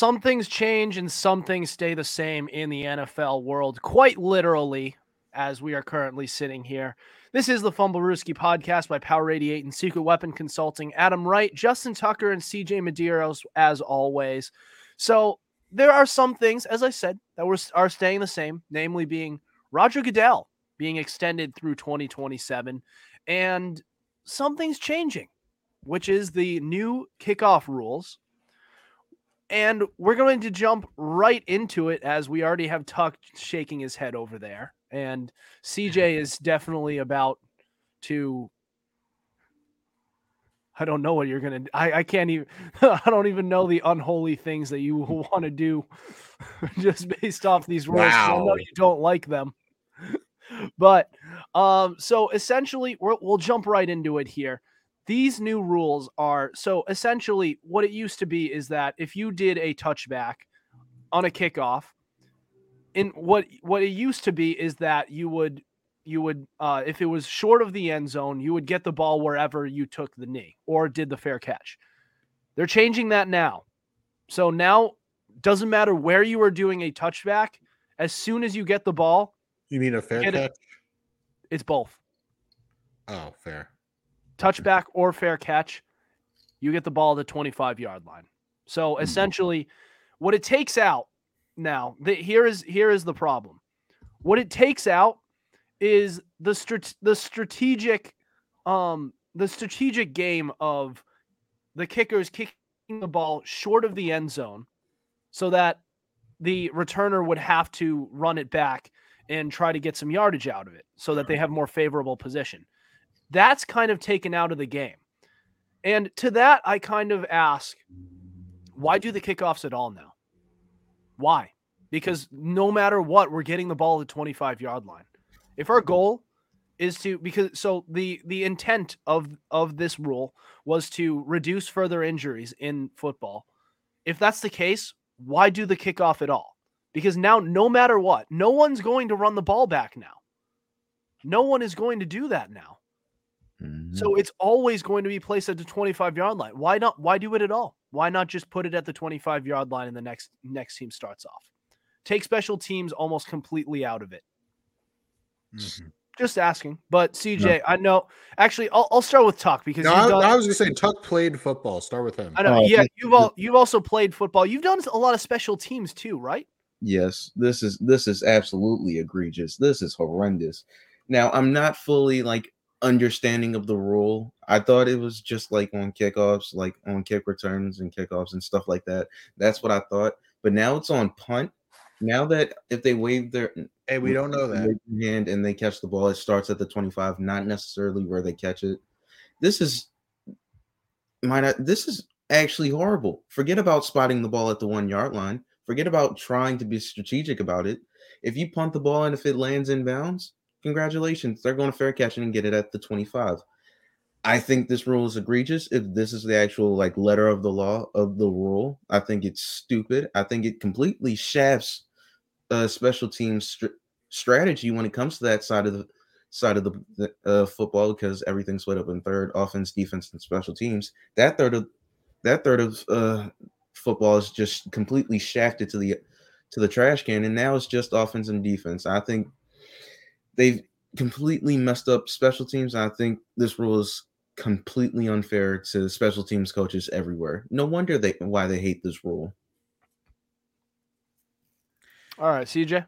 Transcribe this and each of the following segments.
Some things change and some things stay the same in the NFL world, quite literally, as we are currently sitting here. This is the Fumblerooski podcast by Power 88 and Secret Weapon Consulting. Adam Wright, Justin Tucker, and CJ Medeiros, as always. So there are some things, as I said, that were, are staying the same, namely being Roger Goodell being extended through 2027, and something's changing, which is the new kickoff rules. And we're going to jump right into it as we already have Tuck shaking his head over there and CJ is definitely about to. I don't know what you're gonna. I I can't even. I don't even know the unholy things that you want to do, just based off these rules. Wow. I know you don't like them, but um. So essentially, we will jump right into it here. These new rules are so essentially what it used to be is that if you did a touchback on a kickoff, in what what it used to be is that you would you would uh, if it was short of the end zone, you would get the ball wherever you took the knee or did the fair catch. They're changing that now. So now doesn't matter where you are doing a touchback, as soon as you get the ball, you mean a fair catch? It. It's both. Oh, fair. Touchback or fair catch, you get the ball at the 25 yard line. So hmm. essentially, what it takes out now. The, here is here is the problem. What it takes out is the strat- the strategic um the strategic game of the kickers kicking the ball short of the end zone so that the returner would have to run it back and try to get some yardage out of it so that they have more favorable position. That's kind of taken out of the game. And to that, I kind of ask, why do the kickoffs at all now? Why? Because no matter what, we're getting the ball at the 25 yard line. If our goal is to because so the the intent of of this rule was to reduce further injuries in football. If that's the case, why do the kickoff at all? Because now no matter what, no one's going to run the ball back now. No one is going to do that now. Mm-hmm. So it's always going to be placed at the 25 yard line. Why not why do it at all? Why not just put it at the 25 yard line and the next next team starts off? Take special teams almost completely out of it. Mm-hmm. Just asking, but CJ, no. I know. Actually, I'll, I'll start with Tuck because no, I, done, I, was gonna say Tuck played football. Start with him. I know. Oh, yeah, you've all you've also played football. You've done a lot of special teams too, right? Yes. This is this is absolutely egregious. This is horrendous. Now, I'm not fully like understanding of the rule. I thought it was just like on kickoffs, like on kick returns and kickoffs and stuff like that. That's what I thought. But now it's on punt. Now that if they wave their hey, we don't know that hand and they catch the ball, it starts at the 25, not necessarily where they catch it. This is might I, this is actually horrible. Forget about spotting the ball at the one yard line. Forget about trying to be strategic about it. If you punt the ball and if it lands in bounds, congratulations. They're going to fair catch and get it at the 25. I think this rule is egregious. If this is the actual like letter of the law of the rule, I think it's stupid. I think it completely shafts uh, special teams st- strategy when it comes to that side of the side of the, the uh, football because everything's split up in third offense, defense, and special teams. That third of that third of uh, football is just completely shafted to the to the trash can, and now it's just offense and defense. I think they've completely messed up special teams. I think this rule is completely unfair to special teams coaches everywhere. No wonder they why they hate this rule. All right, CJ.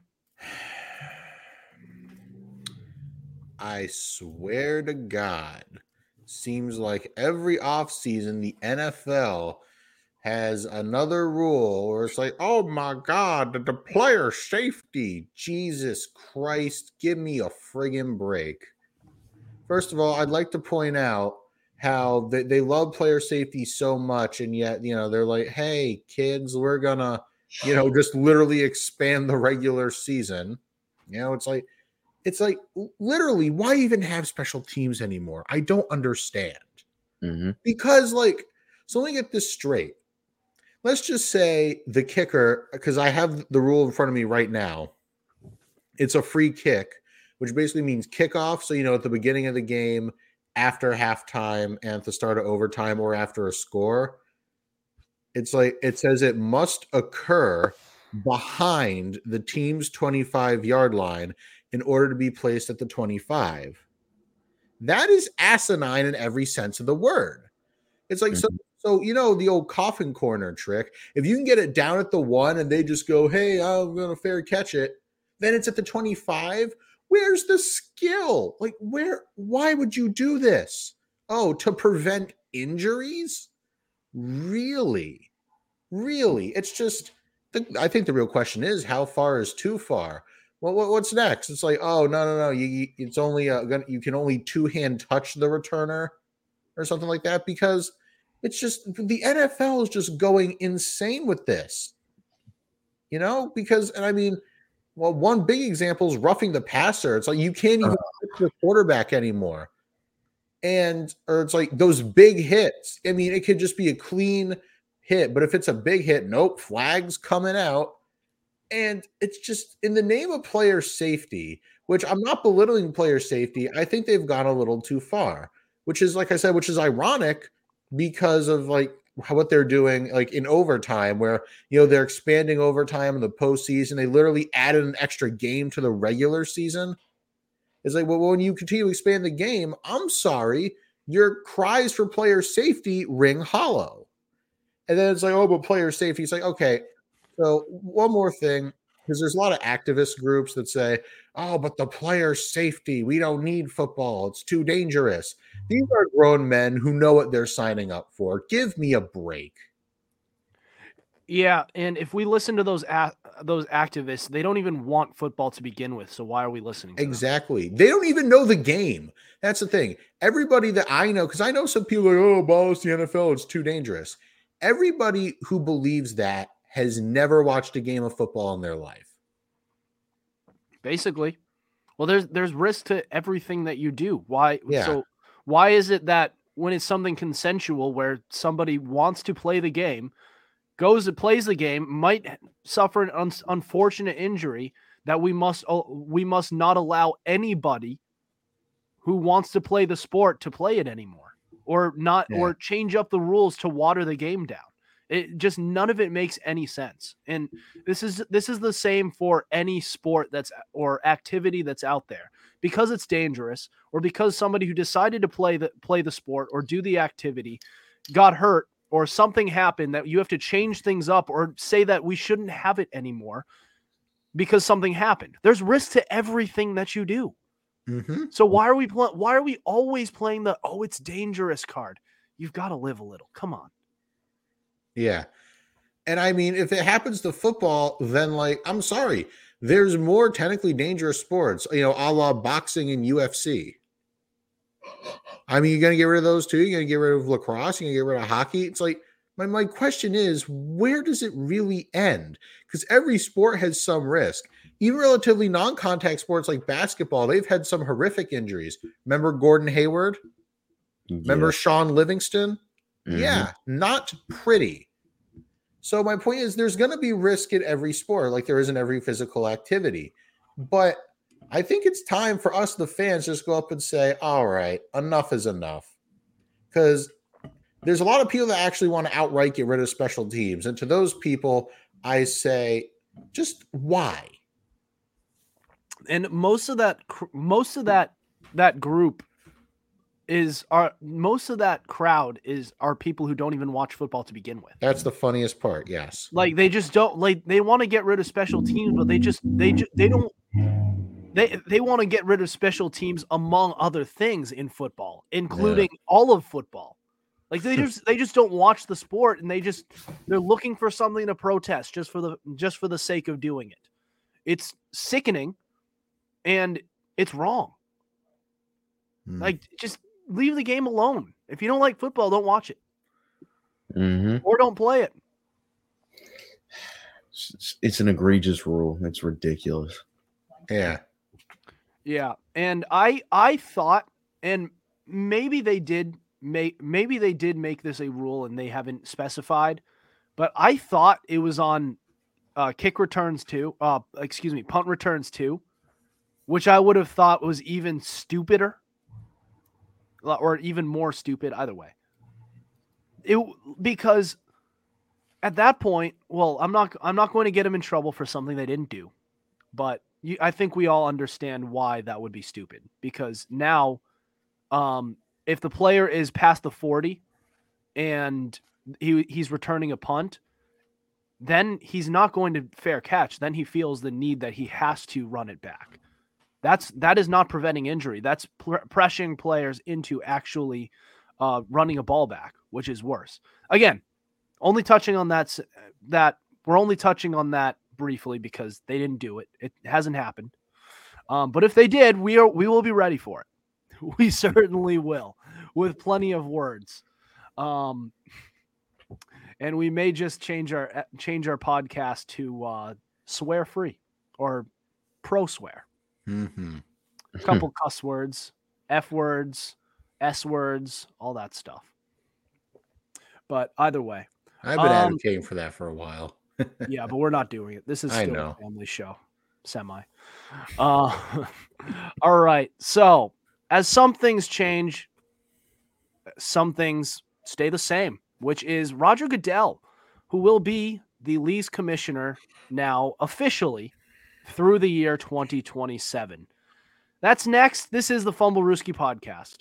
I swear to God, seems like every offseason the NFL has another rule where it's like, oh my God, the, the player safety. Jesus Christ, give me a friggin' break. First of all, I'd like to point out how they, they love player safety so much, and yet, you know, they're like, hey, kids, we're gonna, you know, just literally expand the regular season. You know, it's like, it's like literally, why even have special teams anymore? I don't understand. Mm-hmm. Because, like, so let me get this straight let's just say the kicker, because I have the rule in front of me right now. It's a free kick, which basically means kickoff. So, you know, at the beginning of the game, after halftime, and at the start of overtime, or after a score. It's like it says it must occur behind the team's 25 yard line in order to be placed at the 25. That is asinine in every sense of the word. It's like so Mhm. So you know the old coffin corner trick. If you can get it down at the one and they just go, "Hey, I'm going to fair catch it," then it's at the 25. Where's the skill? Like where why would you do this? Oh, to prevent injuries? Really? Really? It's just the, I think the real question is how far is too far? Well, what, what's next? It's like, oh no, no, no. You, it's only uh, you can only two hand touch the returner or something like that because it's just the NFL is just going insane with this. You know, because and I mean, well, one big example is roughing the passer. It's like you can't even uh-huh. hit the quarterback anymore. And or it's like those big hits. I mean, it could just be a clean hit, but if it's a big hit, nope, flags coming out. And it's just in the name of player safety, which I'm not belittling player safety. I think they've gone a little too far, which is like I said, which is ironic because of like what they're doing like in overtime, where you know they're expanding overtime in the postseason. They literally added an extra game to the regular season. It's like, well, when you continue to expand the game, I'm sorry, your cries for player safety ring hollow. And then it's like, oh, but player safety. It's like, okay, so one more thing, because there's a lot of activist groups that say, oh, but the player safety, we don't need football. It's too dangerous. These are grown men who know what they're signing up for. Give me a break. Yeah, and if we listen to those a- those activists, they don't even want football to begin with. So why are we listening? To them? Exactly. They don't even know the game. That's the thing. Everybody that I know, because I know some people are like, oh, ball is the NFL, it's too dangerous. Everybody who believes that has never watched a game of football in their life. Basically, well, there's there's risk to everything that you do. Why? Yeah. So why is it that when it's something consensual, where somebody wants to play the game, goes and plays the game, might suffer an un- unfortunate injury, that we must we must not allow anybody who wants to play the sport to play it anymore, or not, Yeah. or change up the rules to water the game down. It just none of it makes any sense. And this is this is the same for any sport that's or activity that's out there. Because it's dangerous or because somebody who decided to play the play the sport or do the activity got hurt or something happened that you have to change things up or say that we shouldn't have it anymore because something happened. There's risk to everything that you do. Mm-hmm. So why are we pl- why are we always playing the oh it's dangerous card? You've got to live a little. Come on. Yeah. And I mean, if it happens to football, then like, I'm sorry, there's more technically dangerous sports, you know, a la boxing and UFC. I mean, you're going to get rid of those too. You're going to get rid of lacrosse. You're going to get rid of hockey. It's like, my, my question is, where does it really end? Because every sport has some risk. Even relatively non contact sports like basketball, they've had some horrific injuries. Remember Gordon Hayward? Remember Shaun Livingston? Mhm. Yeah, not pretty. So my point is there's going to be risk in every sport like there is in every physical activity. But I think it's time for us the fans just go up and say, "All right, enough is enough." Cuz there's a lot of people that actually want to outright get rid of special teams. And to those people, I say, just why? and most of that most of that that group is are most of that crowd is are people who don't even watch football to begin with That's the funniest part. Yes. like they just don't like they want to get rid of special teams but they just they just they don't they they want to get rid of special teams among other things in football including all of football like they just they just don't watch the sport and they just they're looking for something to protest just for the just for the sake of doing it it's sickening and it's wrong Hmm. like just leave the game alone if you don't like football don't watch it Mhm. or don't play it It's, it's an egregious rule. It's ridiculous. yeah. Yeah, and I I thought, and maybe they did make maybe they did make this a rule and they haven't specified, but I thought it was on uh, kick returns too. Uh, excuse me, punt returns too, which I would have thought was even stupider, or even more stupid. Either way, it because at that point, well, I'm not I'm not going to get him in trouble for something they didn't do. But you, I think we all understand why that would be stupid because now um if the player is past the 40 and he he's returning a punt, then he's not going to fair catch. Then he feels the need that he has to run it back. That's that is not preventing injury. That's pr- players into actually uh, running a ball back, which is worse. Again, only touching on that that we're only touching on that briefly because they didn't do it. It hasn't happened. Um, but if they did, we are we will be ready for it. We certainly will, with plenty of words. Um, and we may just change our eh, change our podcast to uh, swear free or pro swear. Mm-hmm. A couple cuss words, f words, s words, all that stuff. But either way, I've been Um, advocating for that for a while. yeah, but we're not doing it. This is still a family show, semi. Uh, all right. So as some things change, some things stay the same, which is Roger Goodell, who will be the league's commissioner now officially through the year 2027. That's next. This is the Fumblerooski podcast.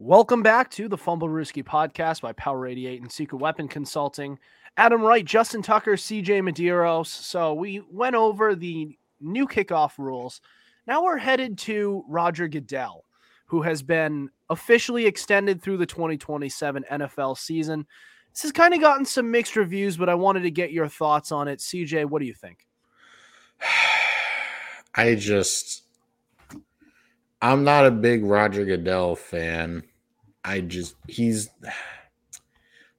Welcome back to the Fumblerooski podcast by Power 88 and Secret Weapon Consulting. Adam Wright, Justin Tucker, CJ Medeiros. So we went over the new kickoff rules. Now we're headed to Roger Goodell, who has been officially extended through the 2027 NFL season. This has kind of gotten some mixed reviews, but I wanted to get your thoughts on it. CJ, what do you think? I just, I'm not a big Roger Goodell fan. I just, he's,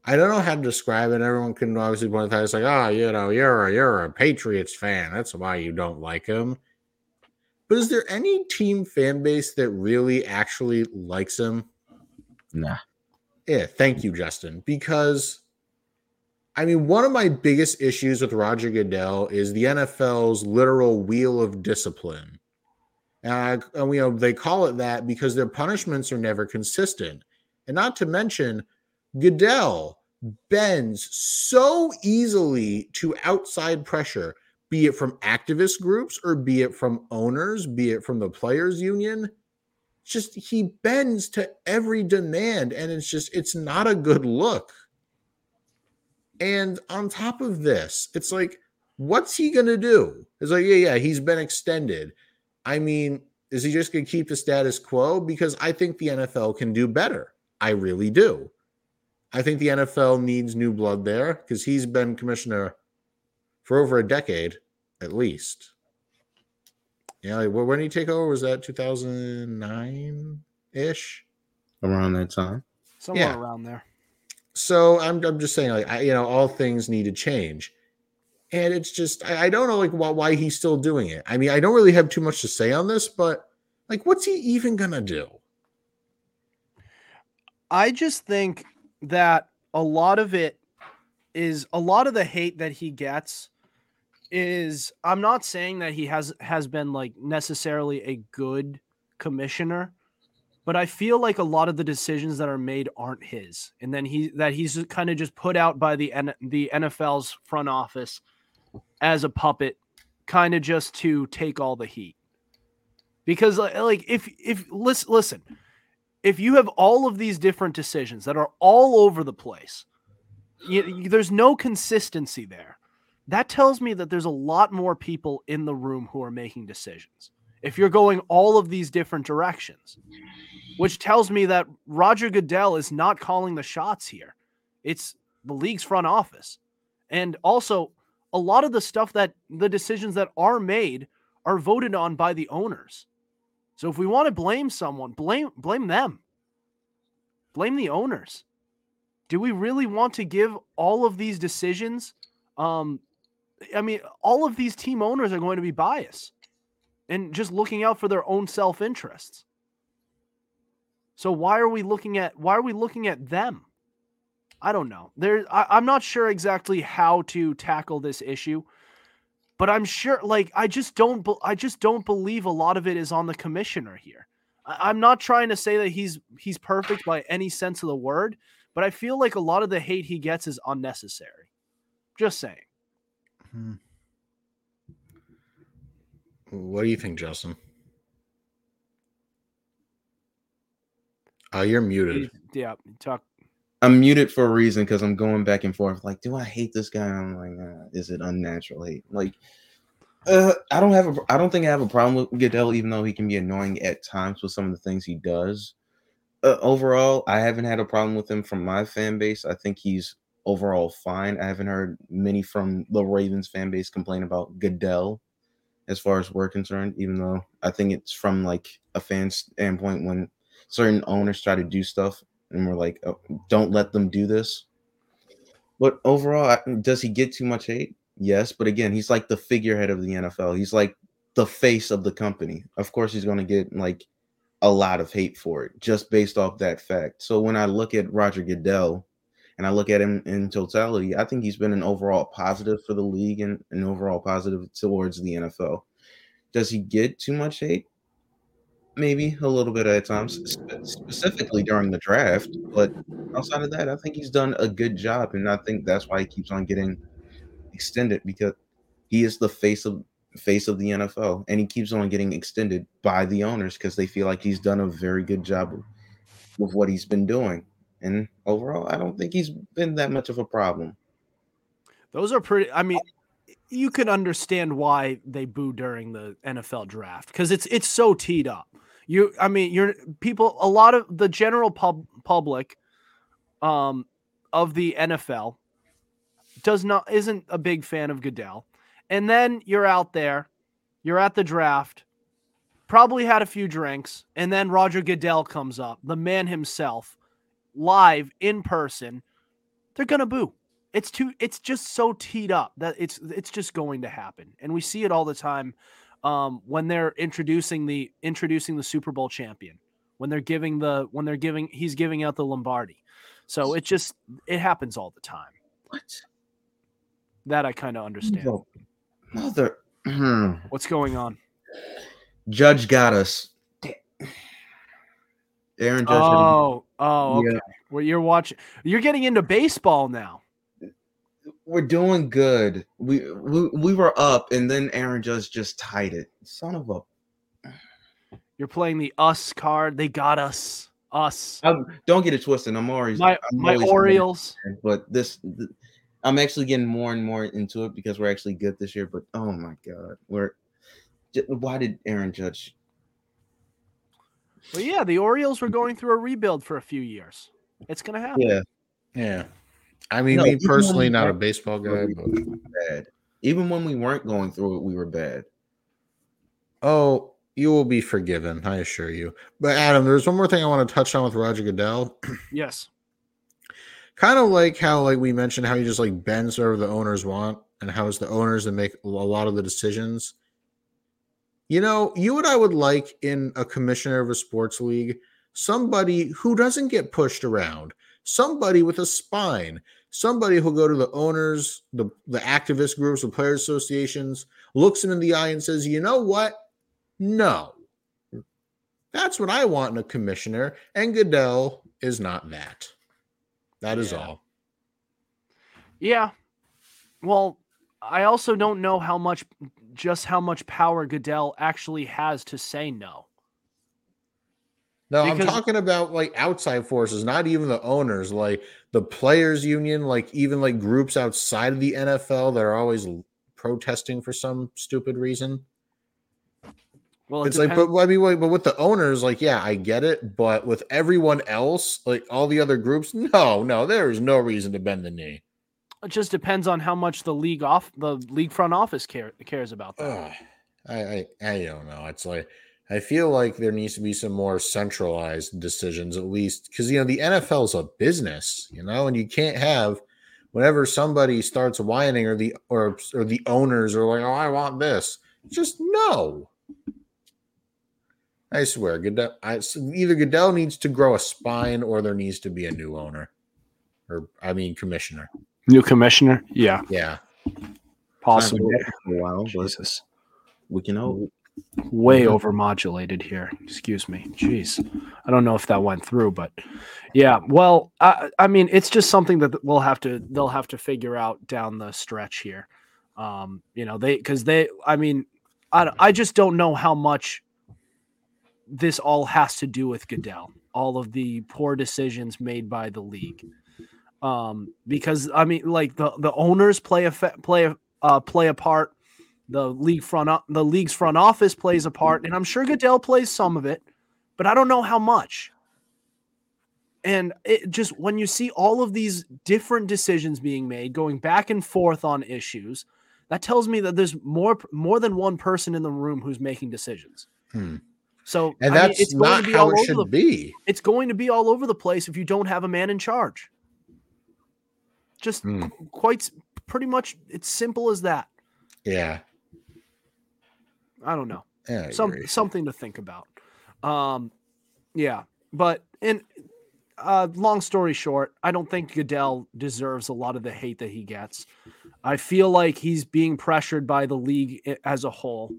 I don't know how to describe it. Everyone can obviously point out, it's like, oh, you know, you're a, you're a Patriots fan. That's why you don't like him. But is there any team fan base that really actually likes him? Nah. Yeah, thank you, Justin. Because I mean, one of my biggest issues with Roger Goodell is the NFL's literal wheel of discipline. And, I, and you know, they call it that because their punishments are never consistent. And not to mention, Goodell bends so easily to outside pressure, be it from activist groups or be it from owners, be it from the players union. Just he bends to every demand and it's just it's not a good look. And on top of this it's like what's he gonna do? It's like yeah yeah he's been extended. I mean is he just gonna keep the status quo? Because i think the nfl can do better i really do i think the nfl needs new blood there because he's been commissioner for over a decade at least yeah, like, wh- when did he take over? Was that 2009 ish? Around that time. Somewhere Yeah. around there. So I'm, I'm just saying, like, I, you know, all things need to change. And it's just, I, I don't know, like, why, why he's still doing it. I mean, I don't really have too much to say on this, but like, what's he even gonna do? I just think that a lot of it is a lot of the hate that he gets is I'm not saying that he has has been like necessarily a good commissioner, but I feel like a lot of the decisions that are made aren't his, and then he that he's kind of just put out by the N, the NFL's front office as a puppet, kind of just to take all the heat. Because like, if if listen listen, if you have all of these different decisions that are all over the place, you, you- there's no consistency there. That tells me that there's a lot more people in the room who are making decisions. If you're going all of these different directions, which tells me that Roger Goodell is not calling the shots here. It's the league's front office. And also, a lot of the stuff that the decisions that are made are voted on by the owners. So if we want to blame someone, blame blame them. Blame the owners. Do we really want to give all of these decisions um I mean, all of these team owners are going to be biased and just looking out for their own self-interests. So why are we looking at why are we looking at them? I don't know. There, I, I'm not sure exactly how to tackle this issue, but I'm sure. Like, I just don't. be- I just don't believe a lot of it is on the commissioner here. I, I'm not trying to say that he's he's perfect by any sense of the word, but I feel like a lot of the hate he gets is unnecessary. Just saying. Hmm. What do you think, Justin? Oh, you're muted. Yeah, talk. I'm muted for a reason because I'm going back and forth. Like, do I hate this guy? I'm like, is it unnatural hate? Like, uh, I don't have a, I don't think I have a problem with Goodell, even though he can be annoying at times with some of the things he does. Uh, overall, I haven't had a problem with him from my fan base. I think he's overall fine. I haven't heard many from the Ravens fan base complain about Goodell as far as we're concerned, even though I think it's from like a fan standpoint when certain owners try to do stuff and we're like, oh, don't let them do this. But overall, does he get too much hate? Yes, but again, he's like the figurehead of the NFL. He's like the face of the company. Of course, he's going to get like a lot of hate for it just based off that fact. So when I look at Roger Goodell and I look at him in totality, I think he's been an overall positive for the league and an overall positive towards the NFL. Does he get too much hate? Maybe a little bit at times, spe- specifically during the draft. But outside of that, I think he's done a good job, and I think that's why he keeps on getting extended because he is the face of face of the NFL, and he keeps on getting extended by the owners because they feel like he's done a very good job with what he's been doing. And overall, I don't think he's been that much of a problem. Those are pretty. I mean, you can understand why they boo during the NFL draft because it's it's so teed up. You, I mean, you're people. A lot of the general pub public, um, of the NFL, does not isn't a big fan of Goodell, and then you're out there, you're at the draft, probably had a few drinks, and then Roger Goodell comes up, the man himself, live in person. They're gonna boo it's too it's just so teed up that it's it's just going to happen and we see it all the time um, when they're introducing the introducing the super bowl champion when they're giving the when they're giving he's giving out the lombardi so it just it happens all the time What? that i kind of understand Mother- Mother. What's going on Judge got us. Aaron Judge. had- oh oh Yeah. okay well you're watching you're getting into baseball now We're doing good. We, we we were up, and then Aaron Judge just tied it. Son of a. you're playing the us card they got us us I'm, don't get it twisted. I'm always my I'm my always- orioles but this th- I'm actually getting more and more into it because we're actually good this year. But oh my god, we're j- why did Aaron Judge? well yeah the orioles were going through a rebuild for a few years it's gonna happen Yeah, Yeah. I mean, No, me personally, we not a baseball guy, but bad. Even when we weren't going through it, we were bad. oh, you will be forgiven, I assure you. But Adam, there's one more thing I want to touch on with Roger Goodell. yes kind of like how like we mentioned how he just like bends whatever the owners want and how it's the owners that make a lot of the decisions you know you and i would like in a commissioner of a sports league somebody who doesn't get pushed around somebody with a spine somebody who'll go to the owners the, the activist groups the players associations looks them in the eye and says you know what no that's what i want in a commissioner and goodell is not that that is Yeah. all Yeah. Well, I also don't know how much, just how much power Goodell actually has to say no. No, I'm talking about like outside forces, not even the owners, like the players union, like even like groups outside of the NFL that are always protesting for some stupid reason. Well, it It's like, but I mean, like, but with the owners, like, yeah, I get it, but with everyone else, like all the other groups, no, no, there is no reason to bend the knee. It just depends on how much the league off the league front office care, cares about that. Ugh, I, I I don't know. It's like I feel like there needs to be some more centralized decisions, at least because you know the NFL is a business, you know, and you can't have whenever somebody starts whining or the or or the owners are like, "Oh, I want this," just no. I swear, Goodell. I, either Goodell needs to grow a spine, or there needs to be a new owner, or I mean, commissioner. New commissioner, yeah, Yeah, possibly. Not been a while, Jesus, we can hope. Way overmodulated here. Excuse me. Jeez, I don't know if that went through, but yeah. Well, I, I mean, it's just something that we'll have to they'll have to figure out down the stretch here. Um, you know, they because they, I mean, I I just don't know how much this all has to do with Goodell. All of the poor decisions made by the league. Um, because I mean, like the the owners play a fa- play a uh, play a part. The league front o- the league's front office plays a part, and I'm sure Goodell plays some of it, but I don't know how much. And it just when you see all of these different decisions being made, going back and forth on issues, that tells me that there's more more than one person in the room who's making decisions. Hmm. So and I mean, that's it's going not to be how all it over should the be. it's going to be all over the place if you don't have a man in charge. Just Hmm. quite pretty much it's simple as that. Yeah, I don't know. yeah Some agree. something to think about. Um yeah, but and uh long story short, I don't think Goodell deserves a lot of the hate that he gets. I feel like he's being pressured by the league as a whole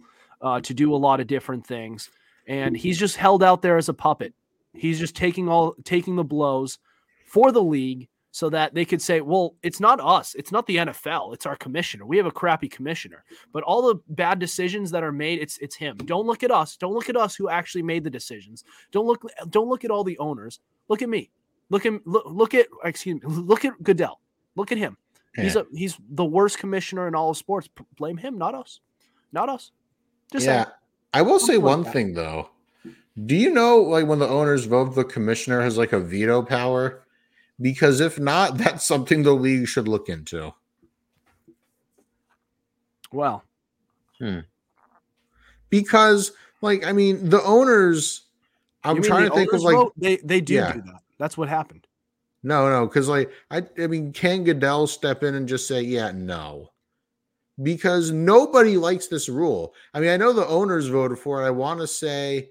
uh to do a lot of different things and he's just held out there as a puppet. He's just taking all taking the blows for the league so that they could say, well, it's not us, it's not the NFL, it's our commissioner. We have a crappy commissioner. But all the bad decisions that are made, it's it's him. Don't look at us. Don't look at us who actually made the decisions. Don't look don't look at all the owners. Look at me. Look at look, look at excuse me. Look at Goodell. Look at him. He's a he's the worst commissioner in all of sports. P- Blame him, not us. Not us. Just yeah. saying. I will say one that. thing though. Do you know like when the owners vote, the commissioner has like a veto power? Because if not, that's something the league should look into. Well, hmm. Because, like, I mean, the owners. I'm you mean trying to think of like vote? they they do Yeah. do that. That's what happened. no, no, because like I, I mean, can Goodell step in and just say, yeah, no? Because nobody likes this rule. I mean, I know the owners voted for it. I want to say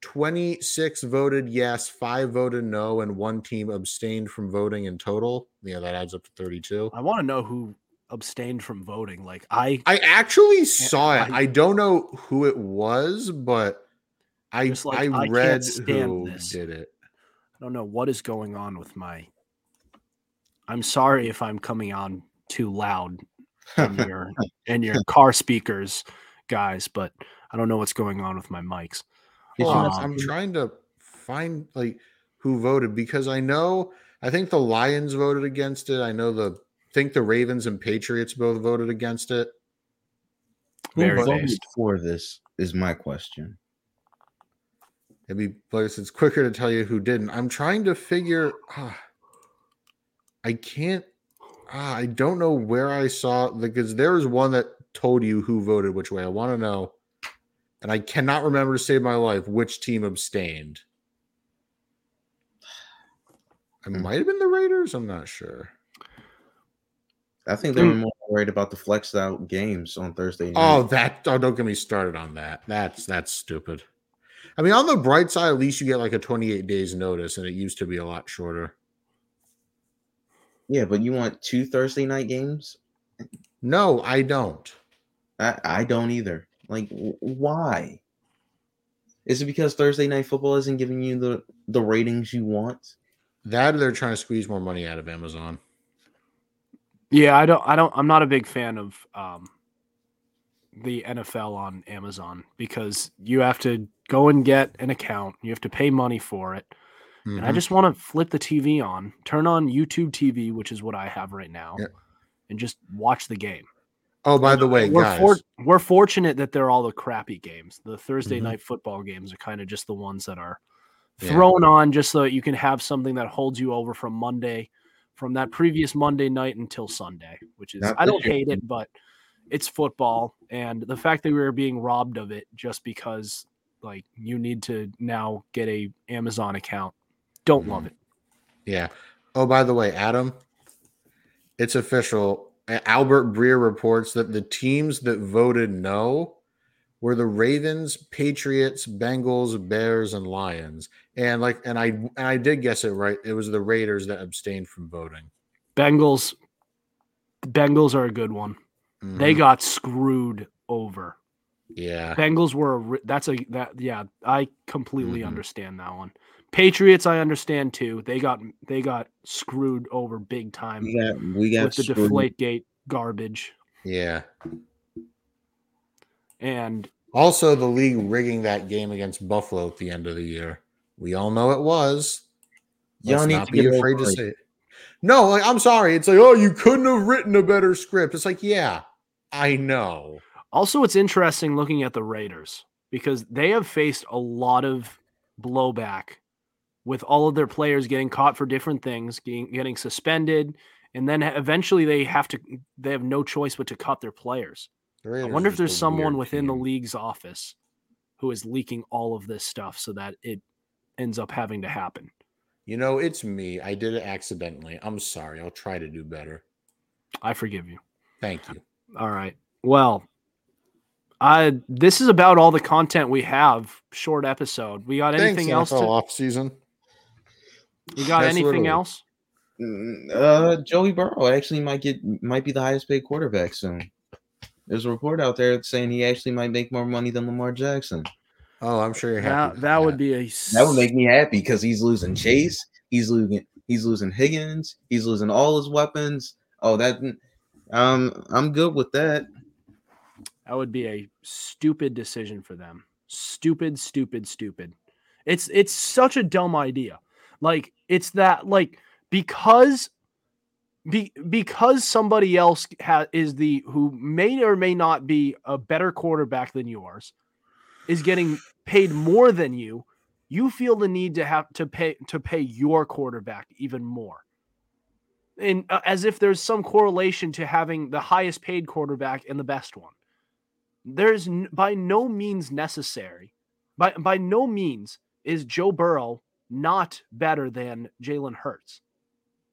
26 voted yes, five voted no, and one team abstained from voting in total. Yeah, that adds up to 32. I want to know who abstained from voting. Like I I actually saw it. I- I don't know who it was, but I like, I I read who this. did it. I don't know what is going on with my. I'm sorry if I'm coming on too loud in your in your car speakers, guys, but I don't know what's going on with my mics. Did Hold you on, not I'm see- trying to find like who voted because I know I think the Lions voted against it. I know the think the Ravens and Patriots both voted against it. Who Very voted based. for this is my question. It'd be but it's it's quicker to tell you who didn't. I'm trying to figure. ah, I can't. ah, I don't know where I saw because there was one that told you who voted which way. I want to know, and I cannot remember to save my life which team abstained. It Hmm. might have been the Raiders. I'm not sure. I think they Hmm. were more worried about the flexed out games on Thursday night. Oh, that oh, don't get me started on that. That's that's stupid. I mean, on the bright side, at least you get like a 28 days notice, and it used to be a lot shorter. yeah, but you want two Thursday night games? No, I don't. I, I don't either. Like, why? Is it because Thursday night football isn't giving you the the ratings you want? That or they're trying to squeeze more money out of Amazon. Yeah, I don't I don't I'm not a big fan of um the NFL on Amazon because you have to go and get an account. You have to pay money for it. And I Mhm. just want to flip the TV on, turn on YouTube TV, which is what I have right now, Yeah. and just watch the game. Oh, by the way, we're guys, for- we're fortunate that they're all the crappy games. The Thursday Mhm. night football games are kind of just the ones that are Yeah. thrown on just so that you can have something that holds you over from Monday from that previous Monday night until Sunday, which is Not I don't hate it, but it's football, and the fact that we were being robbed of it just because like you need to now get a Amazon account, don't love it. Yeah. Oh, by the way, Adam, it's official. Albert Breer reports that the teams that voted no were the Ravens, Patriots, Bengals, Bears, and Lions. And like, and I and I did guess it right. It was the Raiders that abstained from voting. Bengals, Bengals are a good one. They Mhm. got screwed over. yeah. Bengals were a, that's a that yeah I completely Mhm. understand that one. Patriots I understand too. They got they got screwed over big time We got we got with the screwed. deflate gate garbage Yeah. and Also, the league rigging that game against Buffalo at the end of the year. We all know it was. Y'all Let's need not to be get afraid to over it. say it. No, like, I'm sorry. It's like, oh, you couldn't have written a better script. It's like, yeah, I know. also it's interesting looking at the Raiders because they have faced a lot of blowback with all of their players getting caught for different things, getting getting suspended, and then eventually they have to they have no choice but to cut their players. I wonder if there's someone within the league's office who is leaking all of this stuff so that it ends up having to happen. You know, it's me. I did it accidentally. I'm sorry. I'll try to do better. I forgive you. Thank you. All right. Well, I this is about all the content we have. Short episode. We got anything Thanks, else? NFL To, off season. We got That's anything literally- else? Mm, Uh, Joey Burrow actually might get might be the highest paid quarterback soon. There's a report out there saying he actually might make more money than Lamar Jackson. Oh, I'm sure you're happy. That, that would be a That would make me happy because he's losing Chase, he's losing he's losing Higgins, he's losing all his weapons. Oh, that um, I'm good with that. that would be a stupid decision for them. Stupid, stupid, stupid. It's it's such a dumb idea. Like it's that like because be, because somebody else ha, is the who may or may not be a better quarterback than yours is getting paid more than you you feel the need to have to pay to pay your quarterback even more. And uh, as if there's some correlation to having the highest paid quarterback and the best one. There's n- by no means necessary by by no means is Joe Burrow not better than Jalen Hurts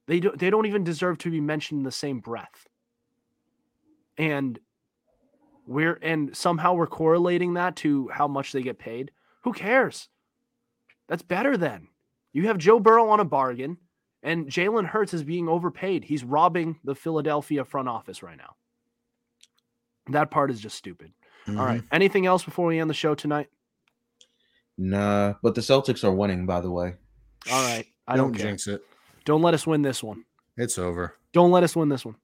they don't they don't even deserve to be mentioned in the same breath. And we're and somehow we're correlating that to how much they get paid. Who cares? That's better than. You have Joe Burrow on a bargain and Jalen Hurts is being overpaid. He's robbing the Philadelphia front office right now. That part is just stupid. Mm-hmm. All right. Anything else before we end the show tonight? Nah, but the Celtics are winning, by the way. All right. I don't don't care. jinx it. Don't let us win this one. It's over. Don't let us win this one.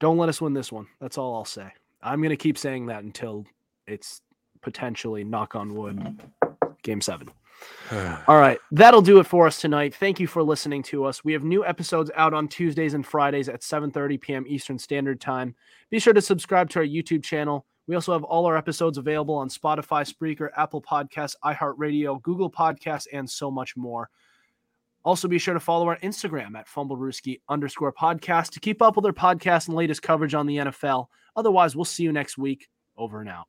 Don't let us win this one. That's all I'll say. I'm going to keep saying that until it's potentially, knock on wood, game seven. All right. That'll do it for us tonight. Thank you for listening to us. We have new episodes out on Tuesdays and Fridays at 7:30 p.m. Eastern Standard Time. Be sure to subscribe to our YouTube channel. We also have all our episodes available on Spotify, Spreaker, Apple Podcasts, iHeartRadio, Google Podcasts, and so much more. Also, be sure to follow our Instagram at fumblerooski underscore podcast to keep up with our podcast and latest coverage on the NFL. Otherwise, we'll see you next week. Over and out.